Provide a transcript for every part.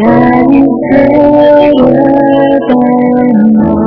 that is greater than all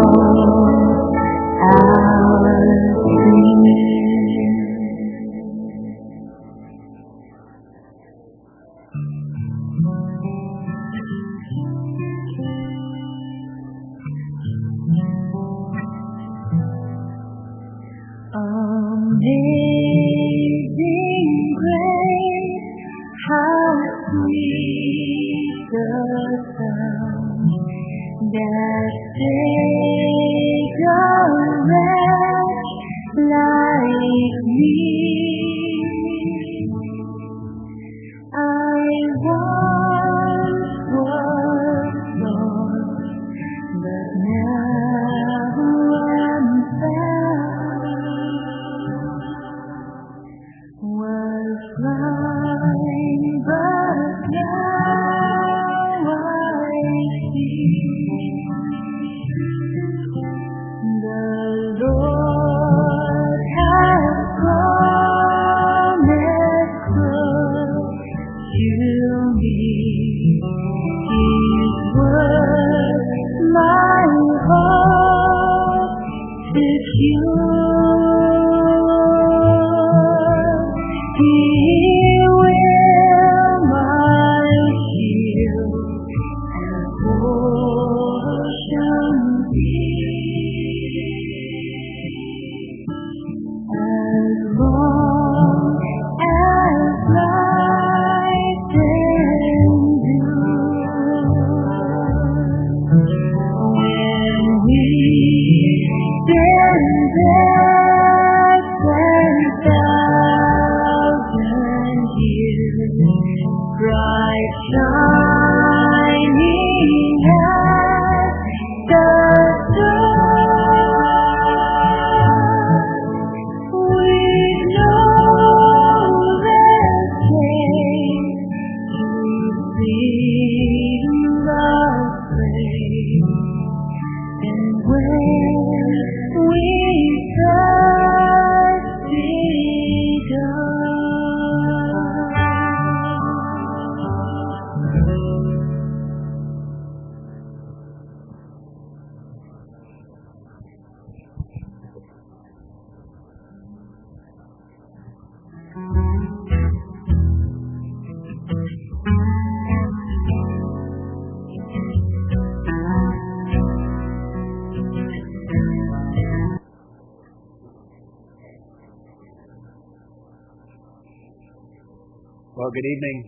good evening.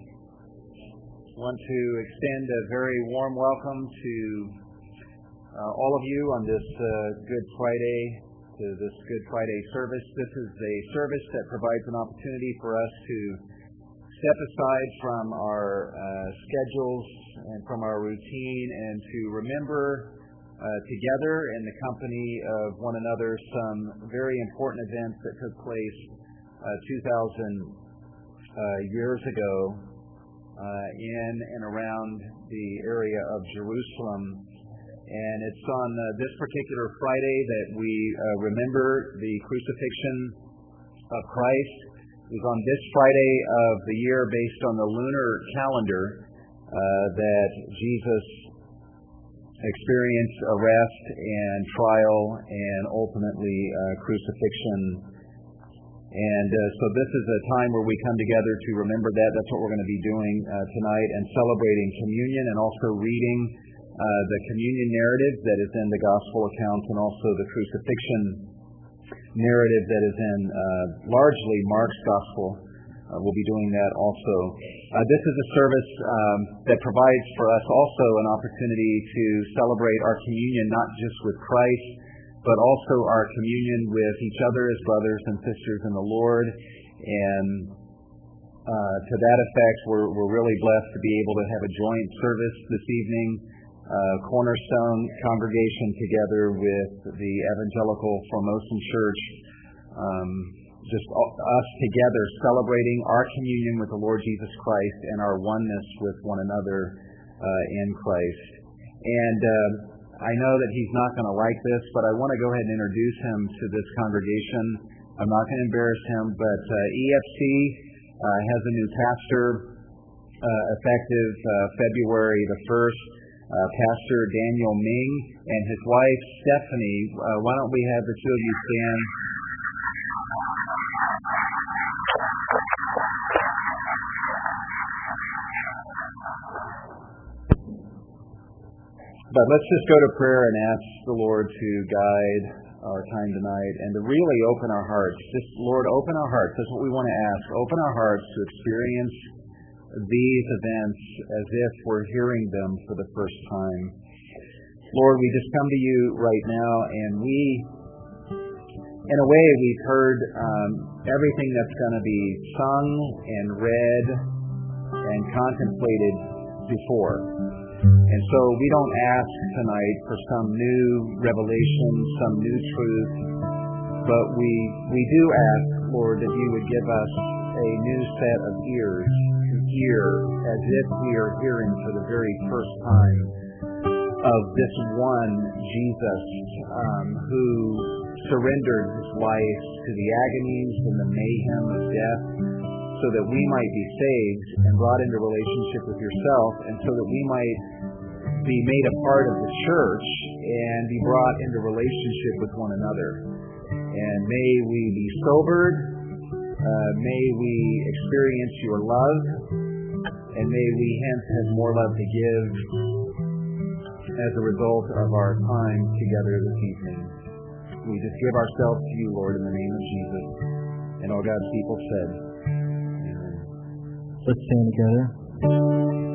I Want to extend a very warm welcome to uh, all of you on this uh, Good Friday, to this Good Friday service. This is a service that provides an opportunity for us to step aside from our uh, schedules and from our routine and to remember uh, together in the company of one another some very important events that took place uh, 2,000 uh, years ago uh, in and around the area of Jerusalem. And it's on uh, this particular Friday that we uh, remember the crucifixion of Christ. It was on this Friday of the year, based on the lunar calendar, uh, that Jesus experienced arrest and trial and ultimately uh, crucifixion and uh, so this is a time where we come together to remember that. That's what we're going to be doing uh, tonight and celebrating communion and also reading uh, the communion narrative that is in the gospel accounts and also the crucifixion narrative that is in uh, largely Mark's gospel. Uh, we'll be doing that also. Uh, this is a service um, that provides for us also an opportunity to celebrate our communion not just with Christ, but also our communion with each other as brothers and sisters in the Lord. And uh, to that effect, we're, we're really blessed to be able to have a joint service this evening, uh, Cornerstone congregation together with the Evangelical Formosan Church. Um, just us together celebrating our communion with the Lord Jesus Christ and our oneness with one another uh, in Christ. And uh, I know that he's not going to like this, but I want to go ahead and introduce him to this congregation. I'm not going to embarrass him, but uh, EFC uh, has a new pastor, uh, effective uh, February the 1st. Uh, Pastor Daniel Ming and his wife Stephanie. Uh, why don't we have the two of you stand? But let's just go to prayer and ask the Lord to guide our time tonight and to really open our hearts. Just, Lord, open our hearts. That's what we want to ask. Open our hearts to experience these events as if we're hearing them for the first time. Lord, we just come to you right now and we, in a way, we've heard um, everything that's going to be sung and read and contemplated before. And so we don't ask tonight for some new revelation, some new truth, but we we do ask, Lord, that you would give us a new set of ears to hear as if we are hearing for the very first time of this one Jesus um, who surrendered his life to the agonies and the mayhem of death so that we might be saved and brought into relationship with yourself and so that we might be made a part of the church and be brought into relationship with one another. And may we be sobered. Uh, may we experience your love. And may we hence have more love to give as a result of our time together this evening. We just give ourselves to you, Lord, in the name of Jesus. And all God's people said, Amen. Let's stand together.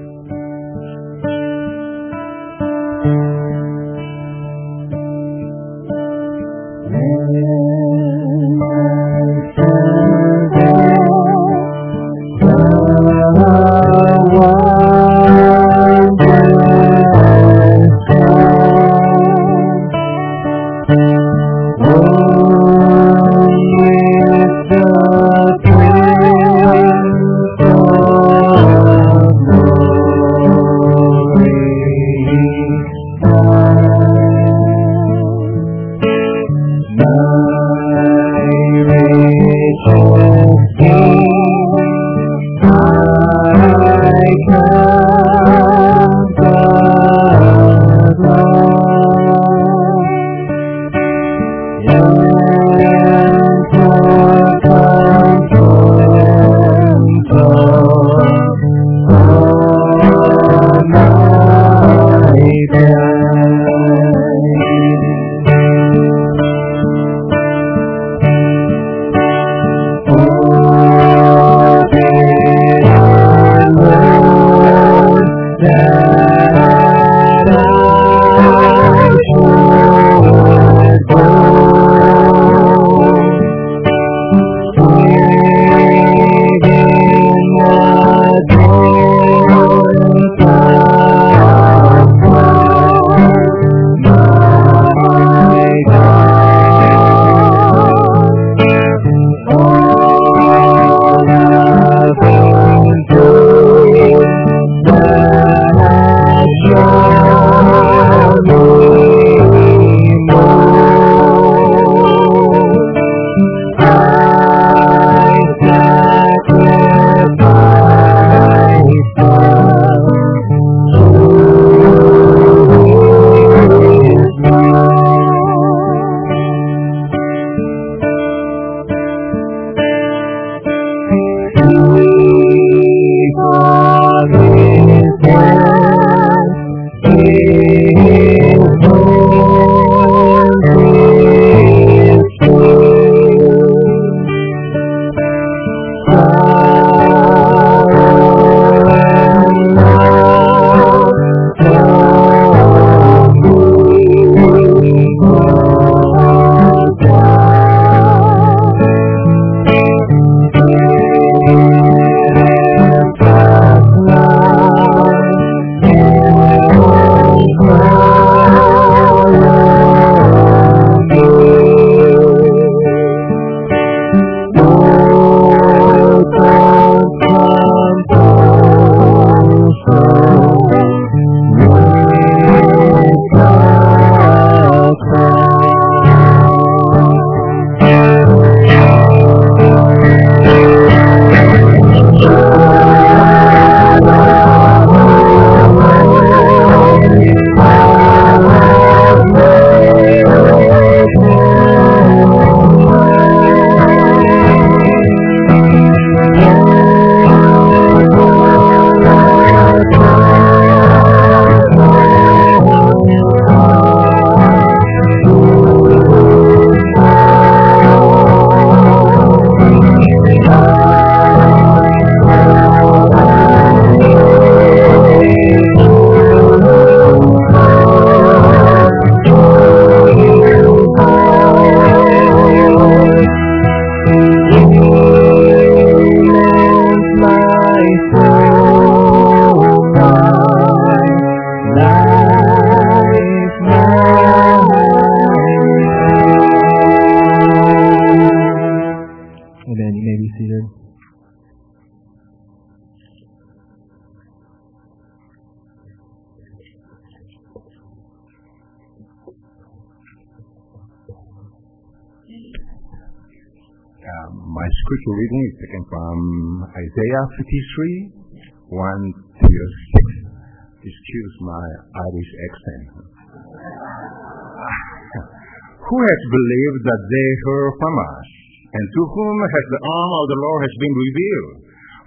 Has believed that they heard from us, and to whom has the arm of the Lord has been revealed?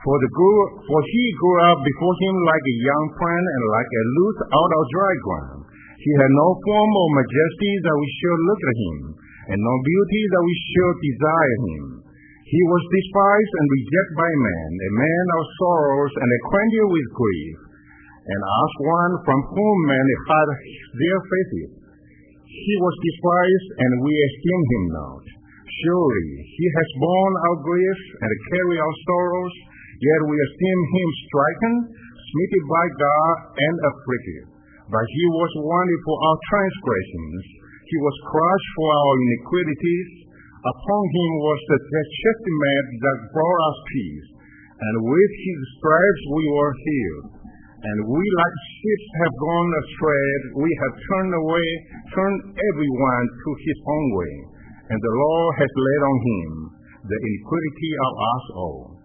For, grew, for he grew up before him like a young plant and like a root out of dry ground. He had no form or majesty that we should look at him, and no beauty that we should desire him. He was despised and rejected by men, a man of sorrows and acquainted with grief, and as one from whom men hide their faces. He was despised, and we esteemed him not. Surely he has borne our griefs and carried our sorrows, yet we esteem him stricken, smitten by God, and afflicted. But he was wounded for our transgressions, he was crushed for our iniquities. Upon him was the chastisement that brought us peace, and with his stripes we were healed. And we like sheep have gone astray, we have turned away, turned everyone to his own way, and the Lord has laid on him the iniquity of us all.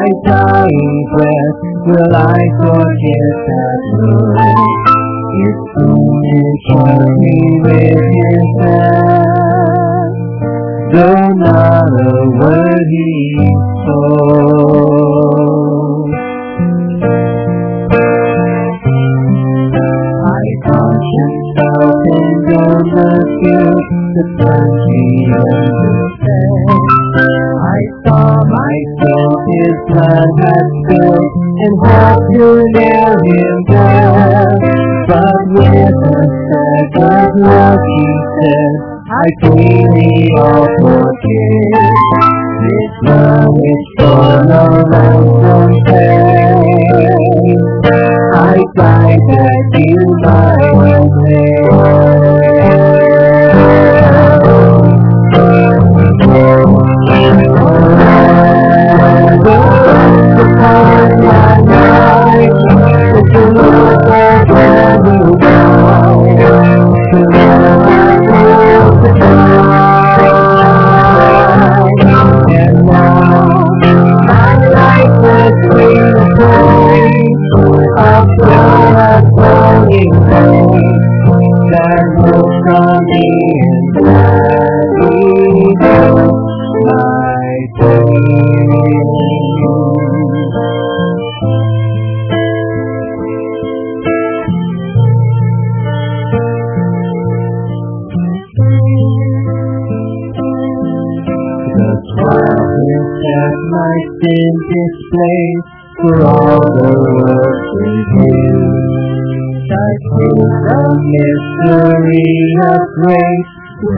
My dying breath will I forget that look. His soul enjoyed me with his hand though not a word he spoke. My conscience felt and on the guilt that blood had spilled and had to nail him down. But with a second look he said, I freely all forgive. This love is for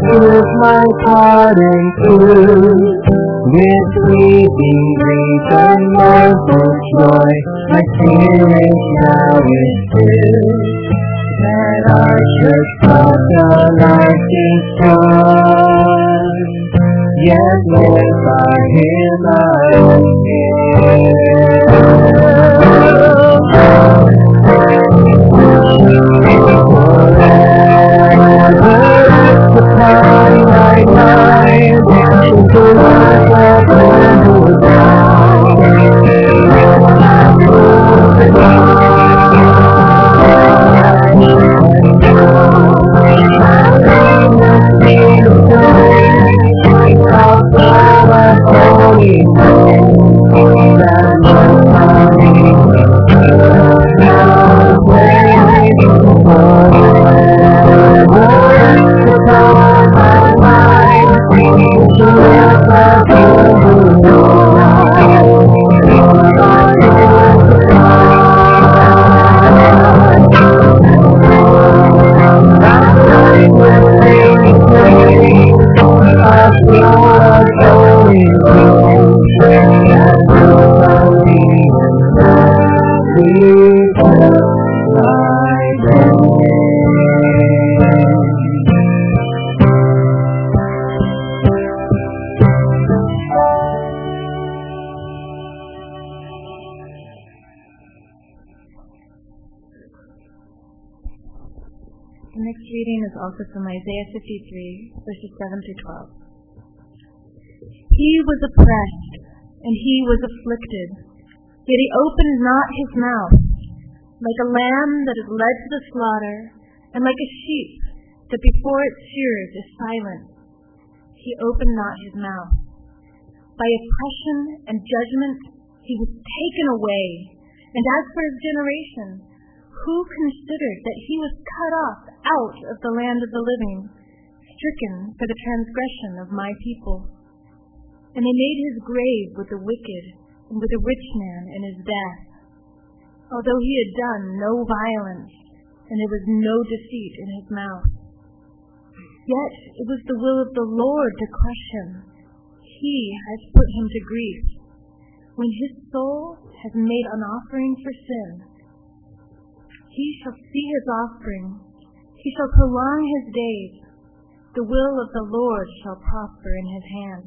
prove my pardon true. With weeping grief and mournful joy, my spirit now is filled. That I should trust the lasting sun. Yet live by him I Forever time oppressed, and he was afflicted, yet he opened not his mouth. Like a lamb that is led to the slaughter, and like a sheep that before its shearers is silent, he opened not his mouth. By oppression and judgment he was taken away. And as for his generation, who considered that he was cut off out of the land of the living, stricken for the transgression of my people? And they made his grave with the wicked and with a rich man in his death, although he had done no violence, and there was no deceit in his mouth. Yet it was the will of the Lord to crush him. He has put him to grief. When his soul has made an offering for sin, he shall see his offspring. He shall prolong his days. The will of the Lord shall prosper in his hand.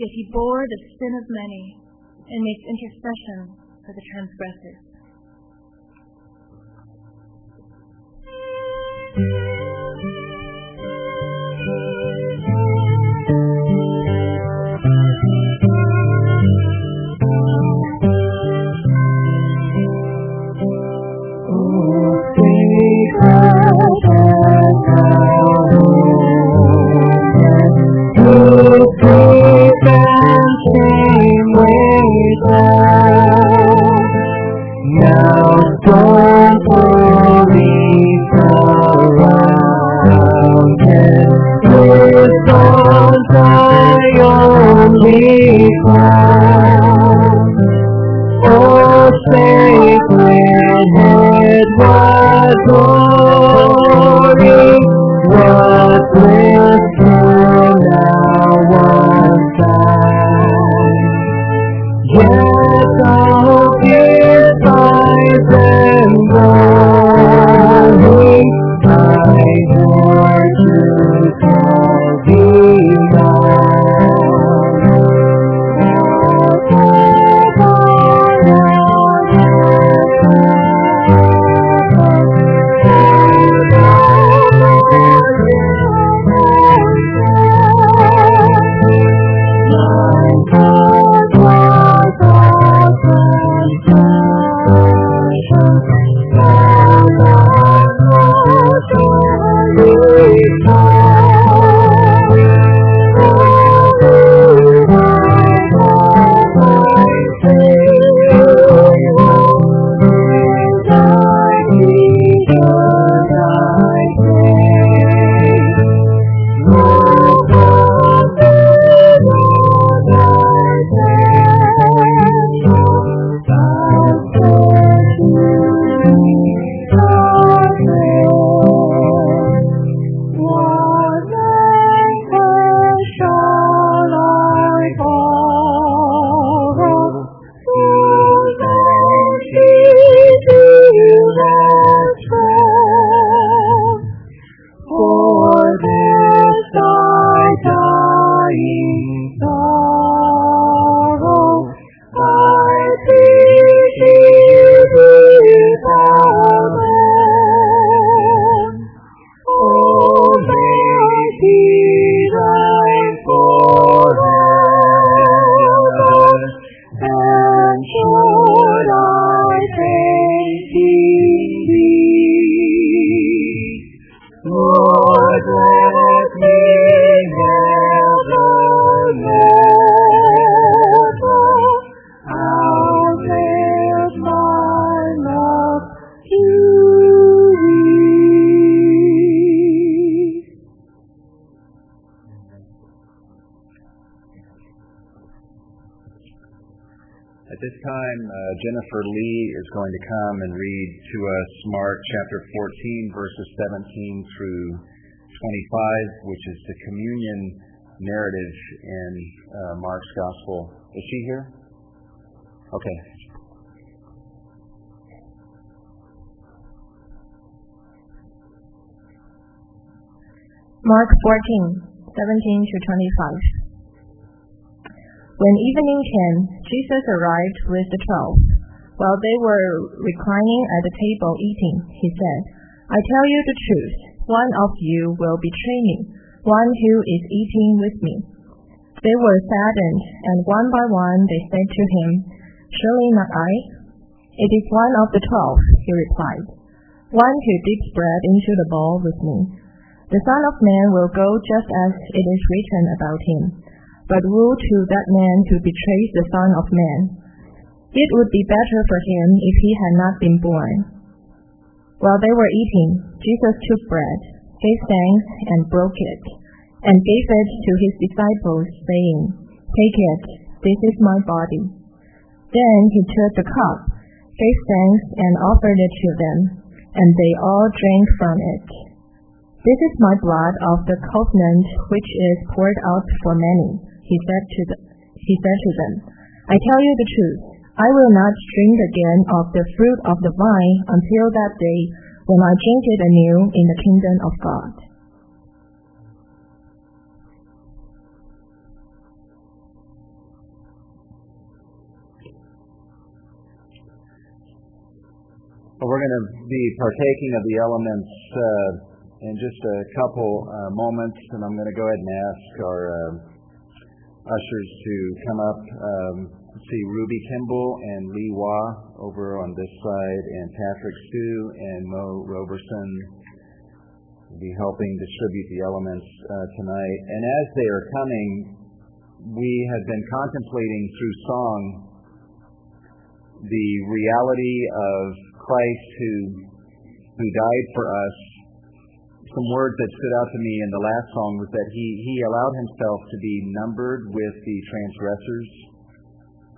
Yet he bore the sin of many and makes intercession for the transgressors. Lord. Chapter 14, verses 17 through 25, which is the communion narrative in uh, Mark's gospel. Is she here? Okay. Mark 14, 17 to 25. When evening came, Jesus arrived with the twelve. While they were reclining at the table eating, he said, I tell you the truth, one of you will betray me, one who is eating with me. They were saddened, and one by one they said to him, Surely not I? It is one of the twelve, he replied, one who dips bread into the bowl with me. The Son of Man will go just as it is written about him. But woe to that man who betrays the Son of Man. It would be better for him if he had not been born. While they were eating, Jesus took bread, gave thanks, and broke it, and gave it to his disciples, saying, Take it, this is my body. Then he took the cup, gave thanks, and offered it to them, and they all drank from it. This is my blood of the covenant which is poured out for many, he said to, the, he said to them. I tell you the truth, I will not drink again of the fruit of the vine until that day when I drink it anew in the kingdom of God. Well, we're going to be partaking of the elements uh, in just a couple uh, moments, and I'm going to go ahead and ask our uh, ushers to come up. Um, see Ruby Kimball and Lee Wah over on this side, and Patrick Stu and Mo Roberson will be helping distribute the elements uh, tonight. And as they are coming, we have been contemplating through song the reality of Christ who who died for us some words that stood out to me in the last song was that he, he allowed himself to be numbered with the transgressors.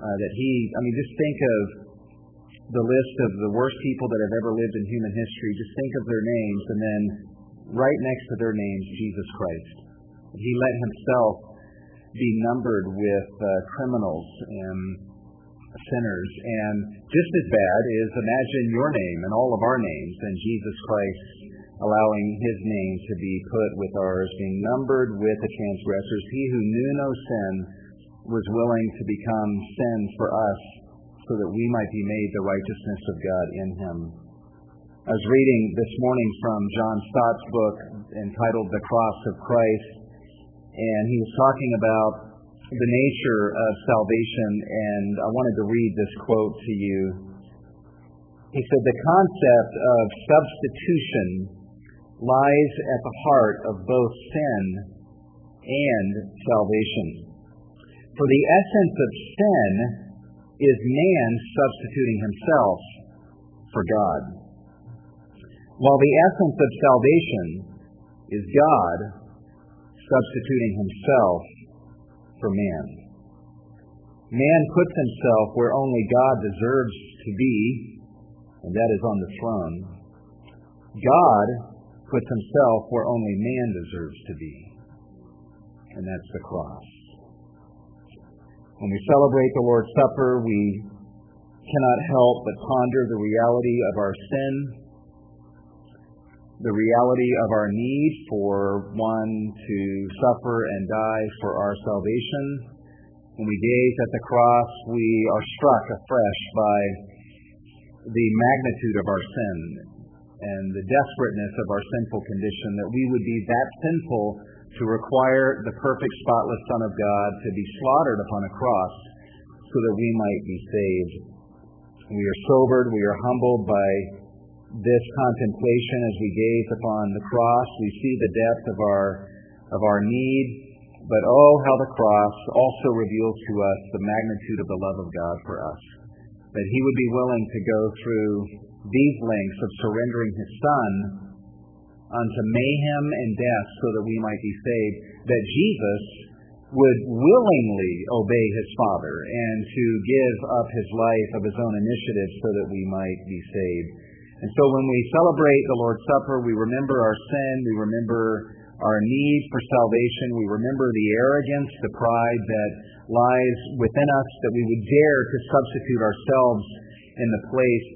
Uh, that he, I mean, just think of the list of the worst people that have ever lived in human history. Just think of their names, and then right next to their names, Jesus Christ. He let himself be numbered with uh, criminals and sinners. And just as bad is imagine your name and all of our names and Jesus Christ allowing his name to be put with ours, being numbered with the transgressors. He who knew no sin was willing to become sin for us so that we might be made the righteousness of God in him. I was reading this morning from John Stott's book entitled The Cross of Christ, and he was talking about the nature of salvation, and I wanted to read this quote to you. He said, The concept of substitution lies at the heart of both sin and salvation. For the essence of sin is man substituting himself for God, while the essence of salvation is God substituting himself for man. Man puts himself where only God deserves to be, and that is on the throne. God puts himself where only man deserves to be, and that's the cross. When we celebrate the Lord's Supper, we cannot help but ponder the reality of our sin, the reality of our need for one to suffer and die for our salvation. When we gaze at the cross, we are struck afresh by the magnitude of our sin and the desperateness of our sinful condition, that we would be that sinful to require the perfect, spotless Son of God to be slaughtered upon a cross so that we might be saved. We are sobered, we are humbled by this contemplation as we gaze upon the cross. We see the depth of our, of our need, but oh, how the cross also reveals to us the magnitude of the love of God for us. That He would be willing to go through these lengths of surrendering his son unto mayhem and death so that we might be saved, that Jesus would willingly obey his Father and to give up his life of his own initiative so that we might be saved. And so when we celebrate the Lord's Supper, we remember our sin, we remember our need for salvation, we remember the arrogance, the pride that lies within us, that we would dare to substitute ourselves in the place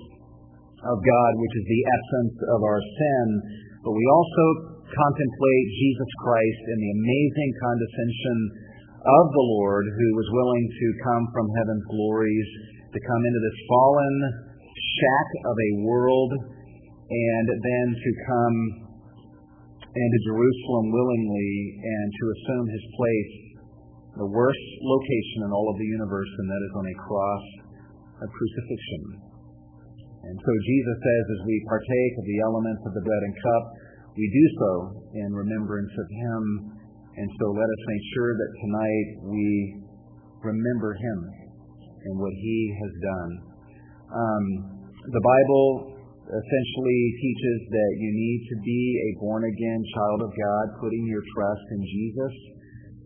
of God, which is the essence of our sin. But we also contemplate Jesus Christ and the amazing condescension of the Lord who was willing to come from heaven's glories, to come into this fallen shack of a world, and then to come into Jerusalem willingly and to assume his place, the worst location in all of the universe, and that is on a cross of crucifixion. And so Jesus says, as we partake of the elements of the bread and cup, we do so in remembrance of him. And so let us make sure that tonight we remember him and what he has done. Um, the Bible essentially teaches that you need to be a born again child of God, putting your trust in Jesus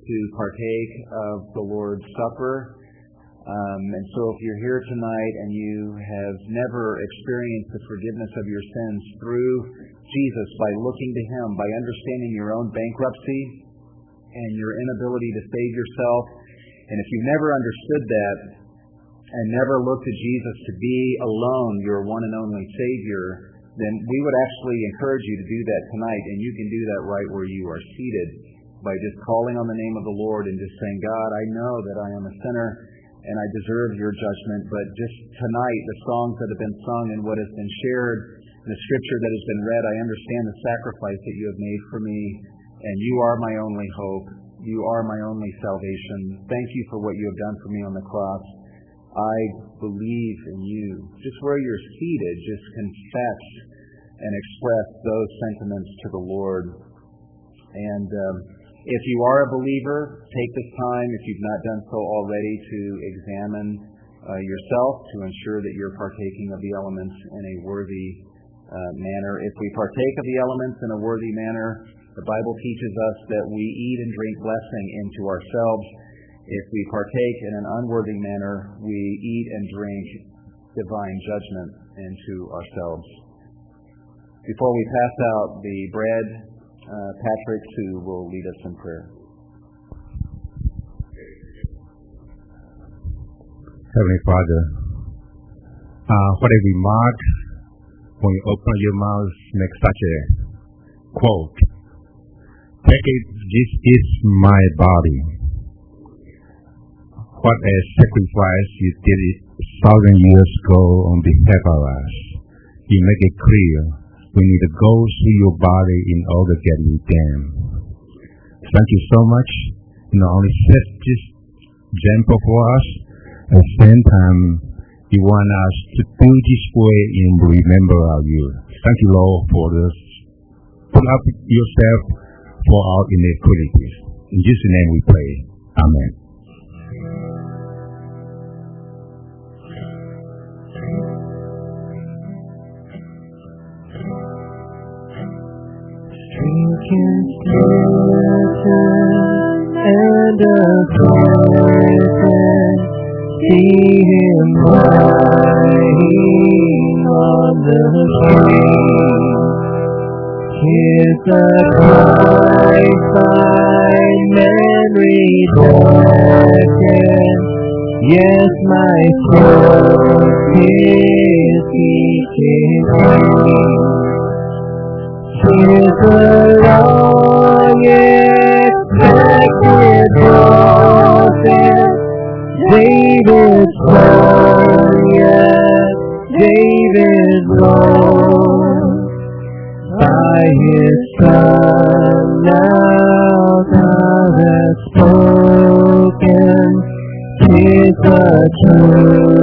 to partake of the Lord's Supper. Um, and so if you're here tonight and you have never experienced the forgiveness of your sins through Jesus by looking to Him, by understanding your own bankruptcy and your inability to save yourself, and if you've never understood that and never looked to Jesus to be alone your one and only Savior, then we would actually encourage you to do that tonight, and you can do that right where you are seated by just calling on the name of the Lord and just saying, God, I know that I am a sinner and I deserve your judgment, but just tonight, the songs that have been sung and what has been shared, and the scripture that has been read, I understand the sacrifice that you have made for me, and you are my only hope. You are my only salvation. Thank you for what you have done for me on the cross. I believe in you. Just where you're seated, just confess and express those sentiments to the Lord. And um, if you are a believer, take this time, if you've not done so already, to examine uh, yourself to ensure that you're partaking of the elements in a worthy uh, manner. If we partake of the elements in a worthy manner, the Bible teaches us that we eat and drink blessing into ourselves if we partake in an unworthy manner, we eat and drink divine judgment into ourselves. Before we pass out the bread, Patrick Sue will lead us in prayer. Heavenly Father, uh, what a remark when you open your mouth make such a quote. Take it, this is my body what a sacrifice you did it thousand years ago on behalf of us. You make it clear we need to go through your body in order to get redeemed. Thank you so much. You not only set this example for us, at the same time, you want us to do this way in remember of you. Thank you, Lord, for this. Put up yourself for our iniquities. In Jesus' name we pray. Amen. My soul is seeking Here's the long expected prophet, David's yes, David's. By his spoken, the true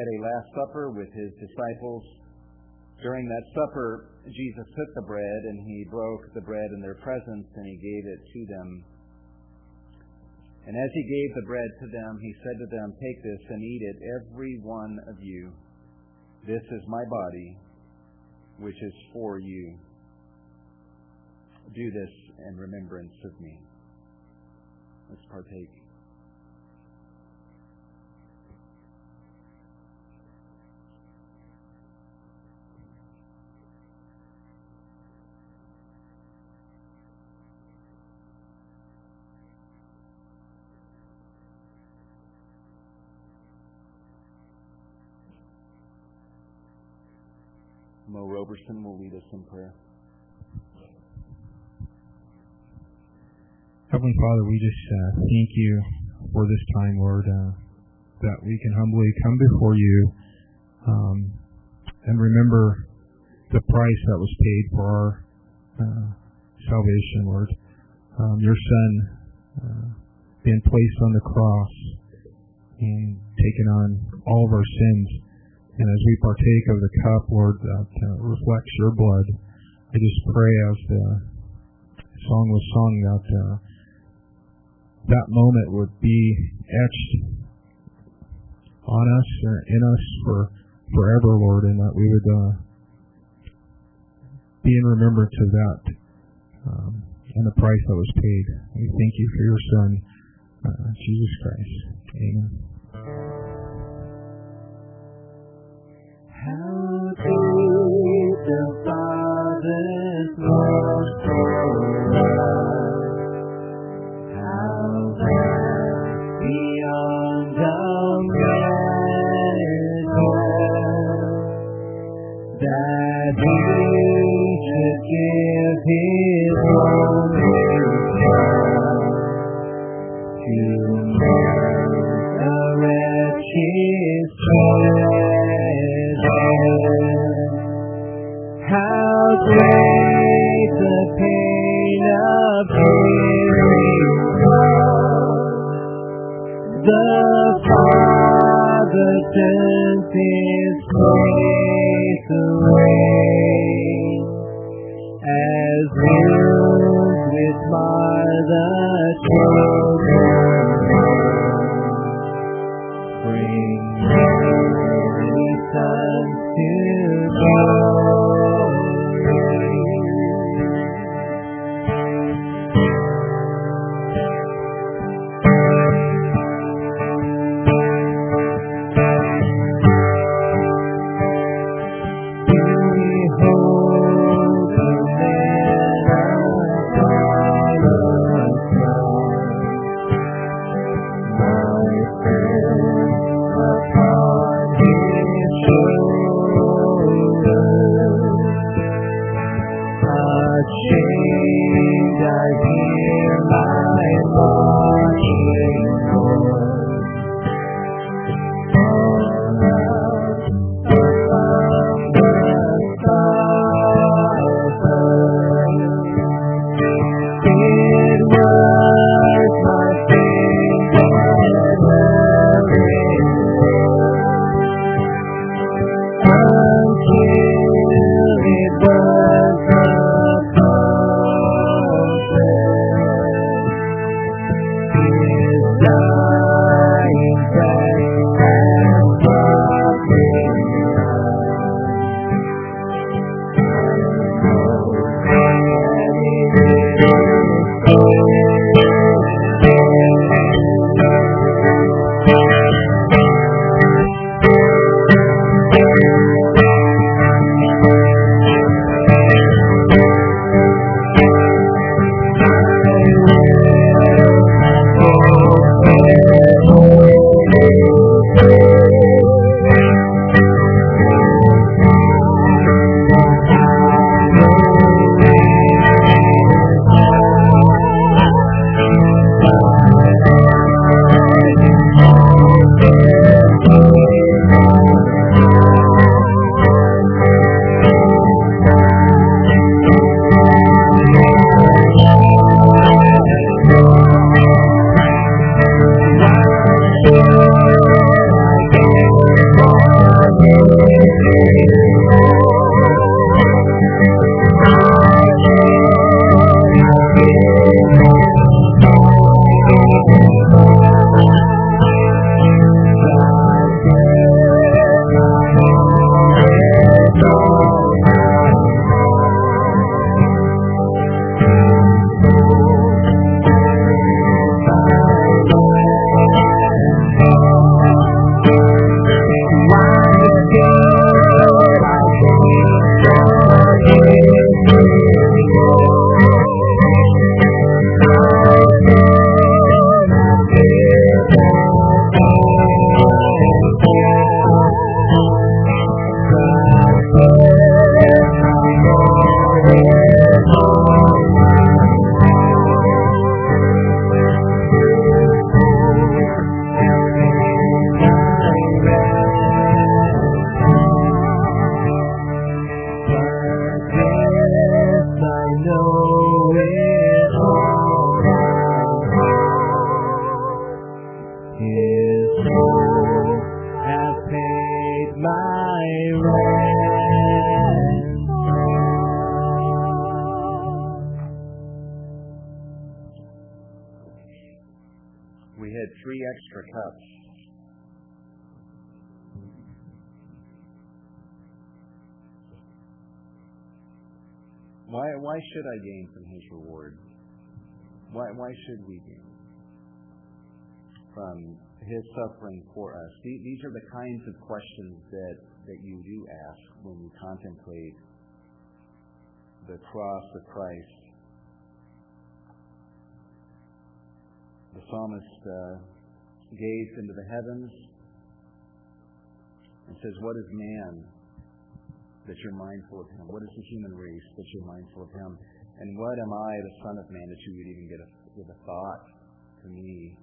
Had a Last Supper with his disciples. During that supper, Jesus took the bread and he broke the bread in their presence and he gave it to them. And as he gave the bread to them, he said to them, Take this and eat it, every one of you. This is my body, which is for you. Do this in remembrance of me. Let's partake. Mo Roberson will lead us in prayer. Heavenly Father, we just uh, thank you for this time, Lord, uh, that we can humbly come before you um, and remember the price that was paid for our uh, salvation, Lord. Um, your Son uh, being placed on the cross and taking on all of our sins. And as we partake of the cup, Lord, that uh, reflects your blood, I just pray as the song was sung that uh, that moment would be etched on us or in us for forever, Lord, and that we would uh, be in remembrance of that um, and the price that was paid. We thank you for your Son, uh, Jesus Christ. Amen. The Father's love away. As wounds which mar the children us? These are the kinds of questions that, that you do ask when you contemplate the cross of Christ. The psalmist uh, gazed into the heavens and says, What is man that you're mindful of him? What is the human race that you're mindful of him? And what am I, the Son of Man, that you would even get a, give a thought to me?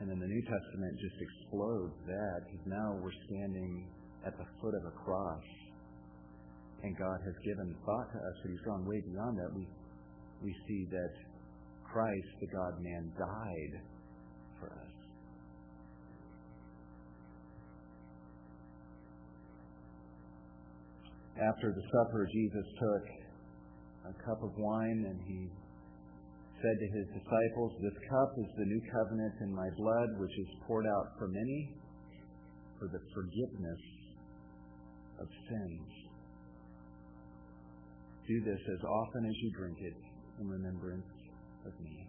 And then the New Testament just explodes that because now we're standing at the foot of a cross. And God has given thought to us, but He's gone way beyond that. We, we see that Christ, the God man, died for us. After the supper, Jesus took a cup of wine and he said to his disciples, This cup is the new covenant in my blood, which is poured out for many for the forgiveness of sins. Do this as often as you drink it in remembrance of me.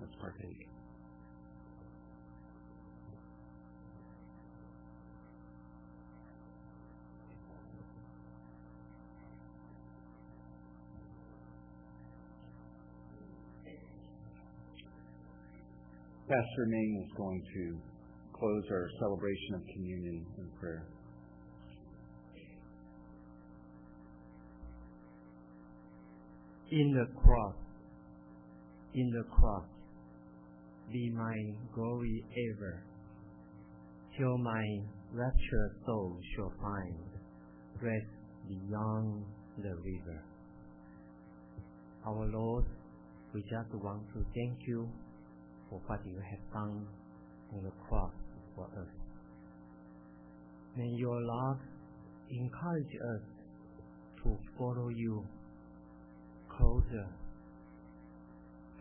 Let's partake. Pastor Ming is going to close our celebration of communion in prayer. In the cross, in the cross, be my glory ever, till my raptured soul shall find rest beyond the river. Our Lord, we just want to thank you for what you have done on the cross for us. May your love encourage us to follow you closer.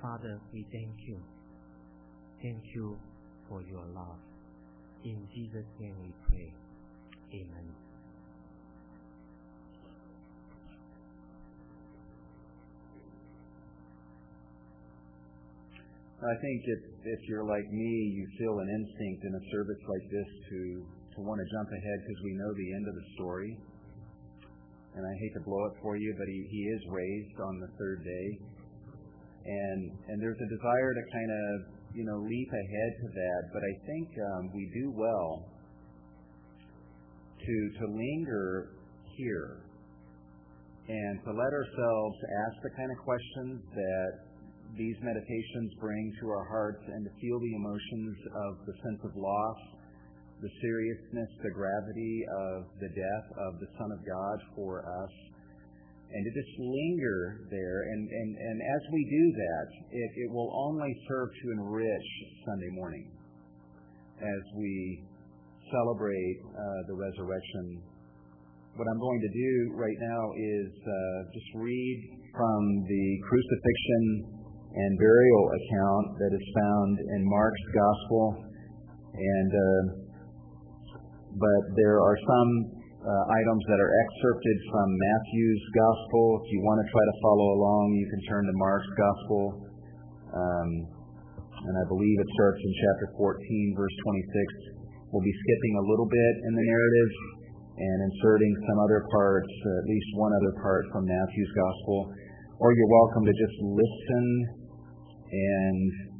Father, we thank you. Thank you for your love. In Jesus' name we pray. Amen. I think if, if you're like me, you feel an instinct in a service like this to, to want to jump ahead because we know the end of the story. And I hate to blow it for you, but he, he is raised on the third day. And, and there's a desire to kind of, you know, leap ahead to that. But I think um, we do well to, to linger here and to let ourselves ask the kind of questions that these meditations bring to our hearts and to feel the emotions of the sense of loss, the seriousness, the gravity of the death of the Son of God for us, and to just linger there. And, and, and as we do that, it, it will only serve to enrich Sunday morning as we celebrate uh, the resurrection. What I'm going to do right now is uh, just read from the crucifixion and burial account that is found in Mark's Gospel, and uh, but there are some uh, items that are excerpted from Matthew's Gospel. If you want to try to follow along, you can turn to Mark's Gospel, um, and I believe it starts in chapter 14, verse 26. We'll be skipping a little bit in the narrative and inserting some other parts, at least one other part from Matthew's Gospel. Or you're welcome to just listen and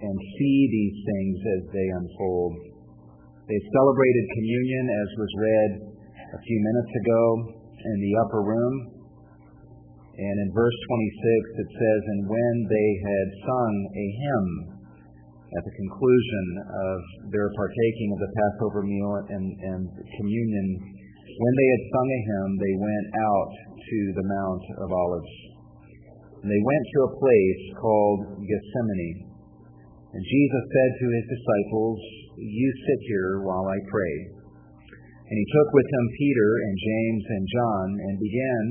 and see these things as they unfold. They celebrated communion as was read a few minutes ago in the upper room. And in verse 26 it says, And when they had sung a hymn at the conclusion of their partaking of the Passover meal and, and communion, when they had sung a hymn, they went out to the Mount of Olives. And they went to a place called Gethsemane. And Jesus said to his disciples, You sit here while I pray. And he took with him Peter and James and John and began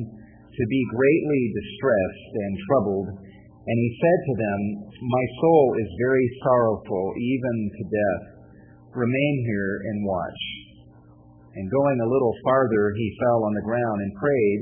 to be greatly distressed and troubled. And he said to them, My soul is very sorrowful, even to death. Remain here and watch. And going a little farther, he fell on the ground and prayed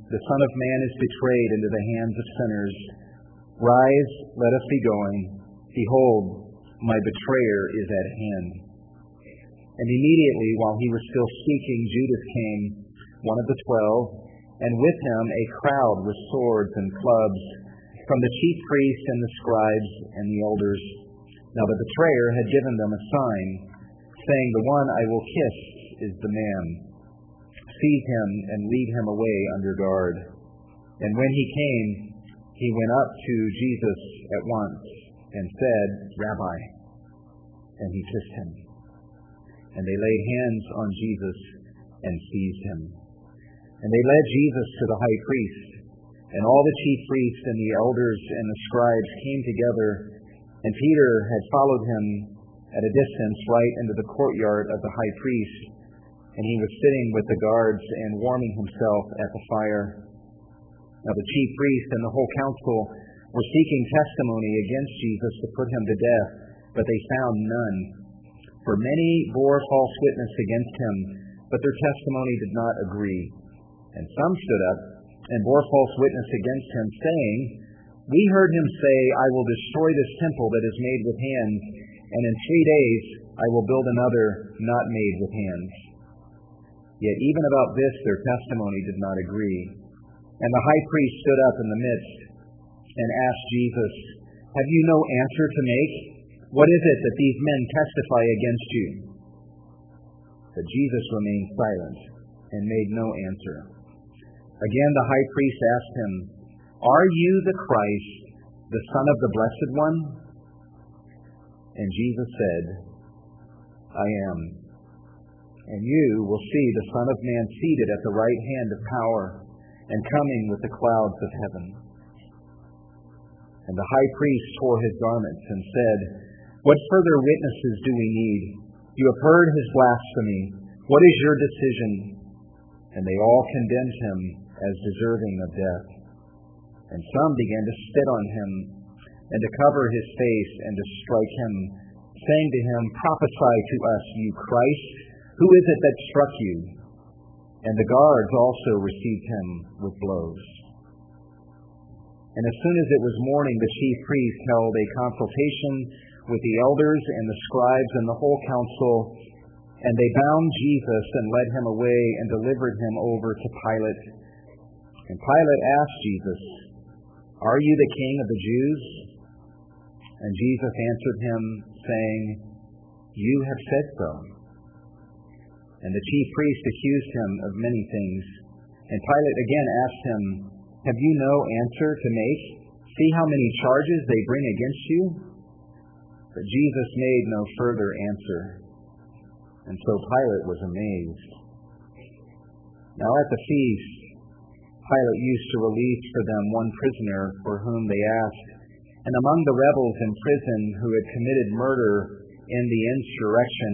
The Son of Man is betrayed into the hands of sinners. Rise, let us be going. Behold, my betrayer is at hand. And immediately, while he was still speaking, Judas came, one of the twelve, and with him a crowd with swords and clubs from the chief priests and the scribes and the elders. Now the betrayer had given them a sign, saying, The one I will kiss is the man. Seize him and lead him away under guard. And when he came, he went up to Jesus at once and said, Rabbi. And he kissed him. And they laid hands on Jesus and seized him. And they led Jesus to the high priest. And all the chief priests and the elders and the scribes came together. And Peter had followed him at a distance right into the courtyard of the high priest. And he was sitting with the guards and warming himself at the fire. Now the chief priests and the whole council were seeking testimony against Jesus to put him to death, but they found none. For many bore false witness against him, but their testimony did not agree. And some stood up and bore false witness against him, saying, We heard him say, I will destroy this temple that is made with hands, and in three days I will build another not made with hands. Yet even about this their testimony did not agree. And the high priest stood up in the midst and asked Jesus, Have you no answer to make? What is it that these men testify against you? But Jesus remained silent and made no answer. Again the high priest asked him, Are you the Christ, the Son of the Blessed One? And Jesus said, I am. And you will see the Son of Man seated at the right hand of power and coming with the clouds of heaven. And the high priest tore his garments and said, What further witnesses do we need? You have heard his blasphemy. What is your decision? And they all condemned him as deserving of death. And some began to spit on him and to cover his face and to strike him, saying to him, Prophesy to us, you Christ. Who is it that struck you? And the guards also received him with blows. And as soon as it was morning, the chief priest held a consultation with the elders and the scribes and the whole council, and they bound Jesus and led him away and delivered him over to Pilate. And Pilate asked Jesus, Are you the king of the Jews? And Jesus answered him, saying, You have said so. And the chief priest accused him of many things. And Pilate again asked him, Have you no answer to make? See how many charges they bring against you? But Jesus made no further answer. And so Pilate was amazed. Now at the feast, Pilate used to release for them one prisoner for whom they asked. And among the rebels in prison who had committed murder in the insurrection,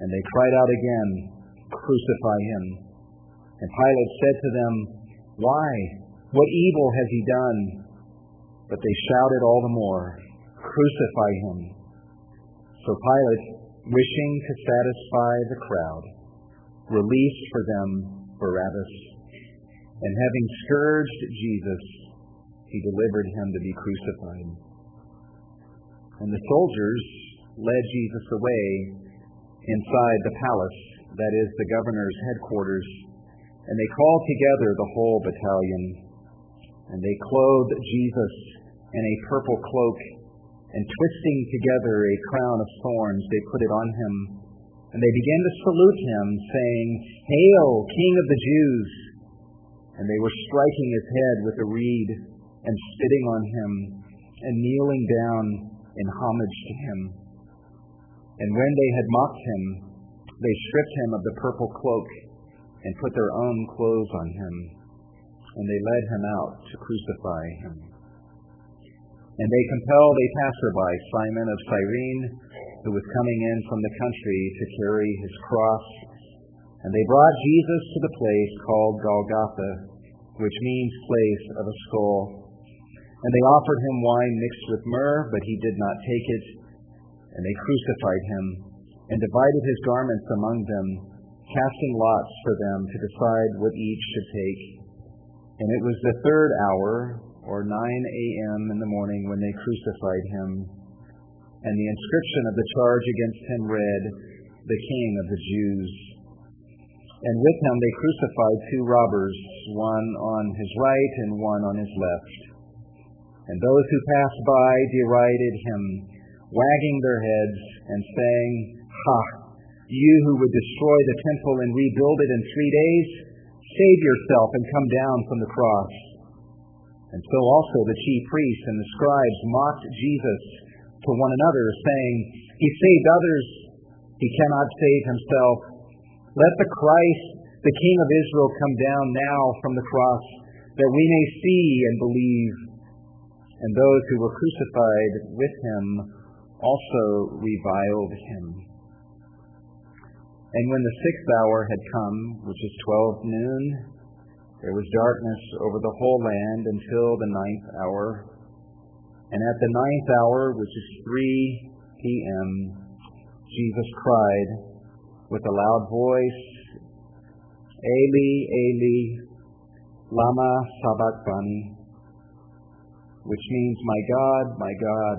And they cried out again, Crucify him. And Pilate said to them, Why? What evil has he done? But they shouted all the more, Crucify him. So Pilate, wishing to satisfy the crowd, released for them Barabbas, and having scourged Jesus, he delivered him to be crucified. And the soldiers led Jesus away inside the palace, that is, the governor's headquarters, and they called together the whole battalion. And they clothed Jesus in a purple cloak, and twisting together a crown of thorns, they put it on him. And they began to salute him, saying, Hail, King of the Jews! And they were striking his head with a reed, and spitting on him, and kneeling down in homage to him. And when they had mocked him, they stripped him of the purple cloak and put their own clothes on him, and they led him out to crucify him. And they compelled a passerby, Simon of Cyrene, who was coming in from the country to carry his cross. And they brought Jesus to the place called Golgotha, which means place of a skull. And they offered him wine mixed with myrrh, but he did not take it. And they crucified him and divided his garments among them, casting lots for them to decide what each should take. And it was the third hour, or 9 a.m. in the morning, when they crucified him. And the inscription of the charge against him read, The King of the Jews. And with him they crucified two robbers, one on his right and one on his left. And those who passed by derided him, wagging their heads and saying, Ha! You who would destroy the temple and rebuild it in three days, save yourself and come down from the cross. And so also the chief priests and the scribes mocked Jesus to one another, saying, He saved others, he cannot save himself. Let the Christ, the King of Israel, come down now from the cross, that we may see and believe. And those who were crucified with him also reviled him. And when the sixth hour had come, which is twelve noon, there was darkness over the whole land until the ninth hour. And at the ninth hour, which is three p.m., Jesus cried with a loud voice, Eli, Eli, lama sabachthani, which means, My God, my God,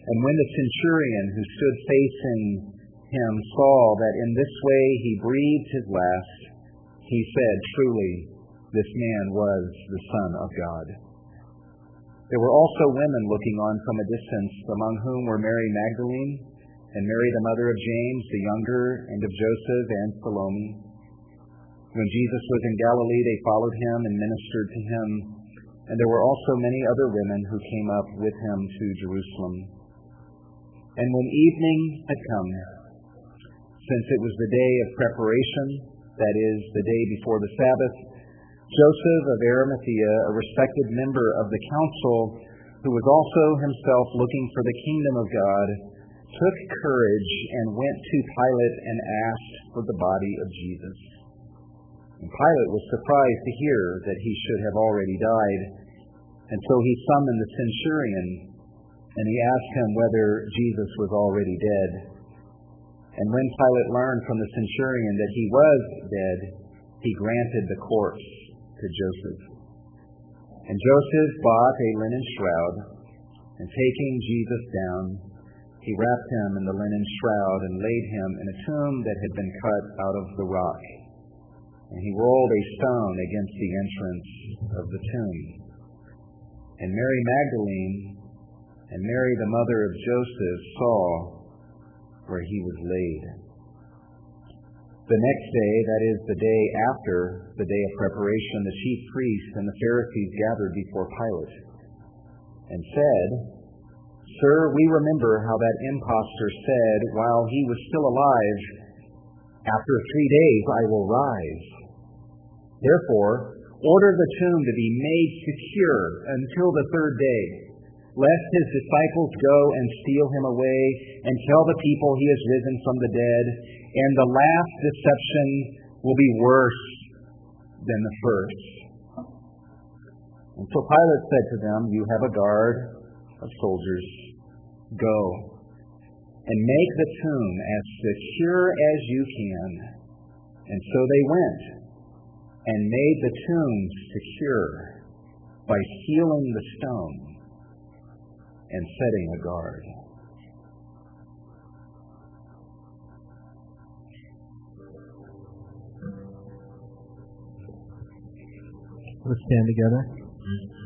And when the centurion who stood facing him saw that in this way he breathed his last, he said, Truly, this man was the Son of God. There were also women looking on from a distance, among whom were Mary Magdalene, and Mary the mother of James the younger, and of Joseph and Salome. When Jesus was in Galilee, they followed him and ministered to him, and there were also many other women who came up with him to Jerusalem. And when evening had come, since it was the day of preparation, that is, the day before the Sabbath, Joseph of Arimathea, a respected member of the council, who was also himself looking for the kingdom of God, took courage and went to Pilate and asked for the body of Jesus. And Pilate was surprised to hear that he should have already died, and so he summoned the centurion, and he asked him whether Jesus was already dead. And when Pilate learned from the centurion that he was dead, he granted the corpse to Joseph. And Joseph bought a linen shroud, and taking Jesus down, he wrapped him in the linen shroud and laid him in a tomb that had been cut out of the rock. And he rolled a stone against the entrance of the tomb. And Mary Magdalene and Mary the mother of Joseph saw where he was laid. The next day, that is the day after the day of preparation, the chief priests and the Pharisees gathered before Pilate and said, Sir, we remember how that impostor said while he was still alive, After three days I will rise. Therefore, order the tomb to be made secure until the third day, lest his disciples go and steal him away and tell the people he has risen from the dead, and the last deception will be worse than the first. And so Pilate said to them, You have a guard of soldiers. Go and make the tomb as secure as you can. And so they went and made the tomb secure by sealing the stone and setting a guard. Let's stand together. Mm-hmm.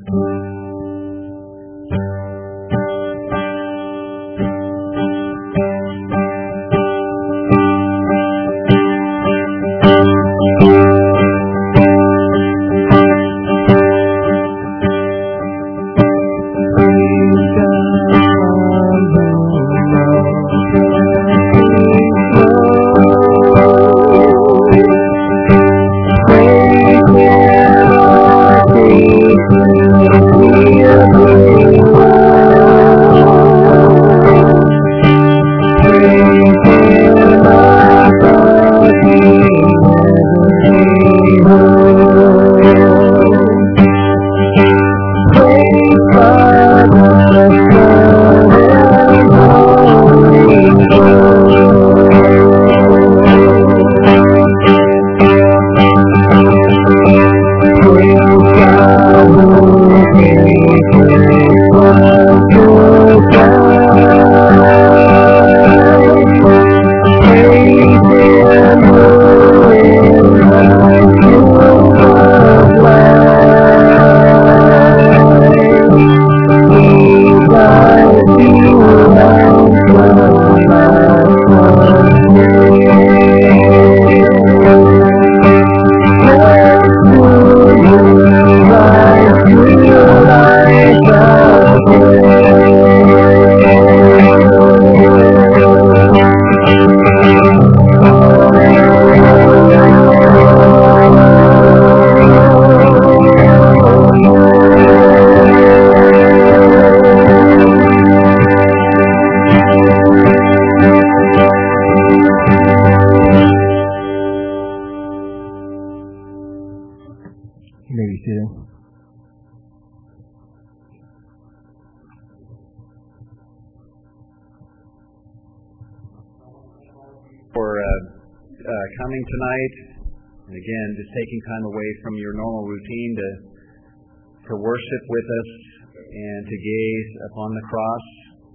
The cross.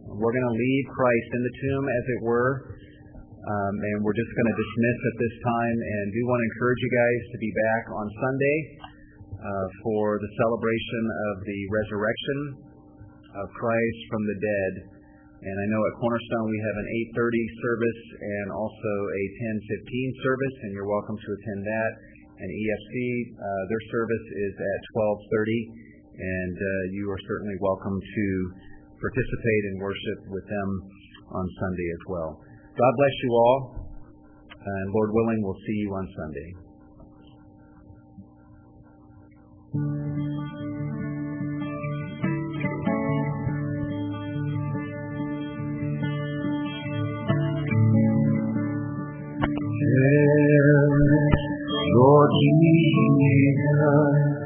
We're going to leave Christ in the tomb, as it were, um, and we're just going to dismiss at this time. And do want to encourage you guys to be back on Sunday uh, for the celebration of the resurrection of Christ from the dead. And I know at Cornerstone we have an 8:30 service and also a 10:15 service, and you're welcome to attend that. And EFC, uh, their service is at 12:30, and uh, you are certainly welcome to participate and worship with them on Sunday as well. God bless you all, and Lord willing, we'll see you on Sunday. Lord Jesus.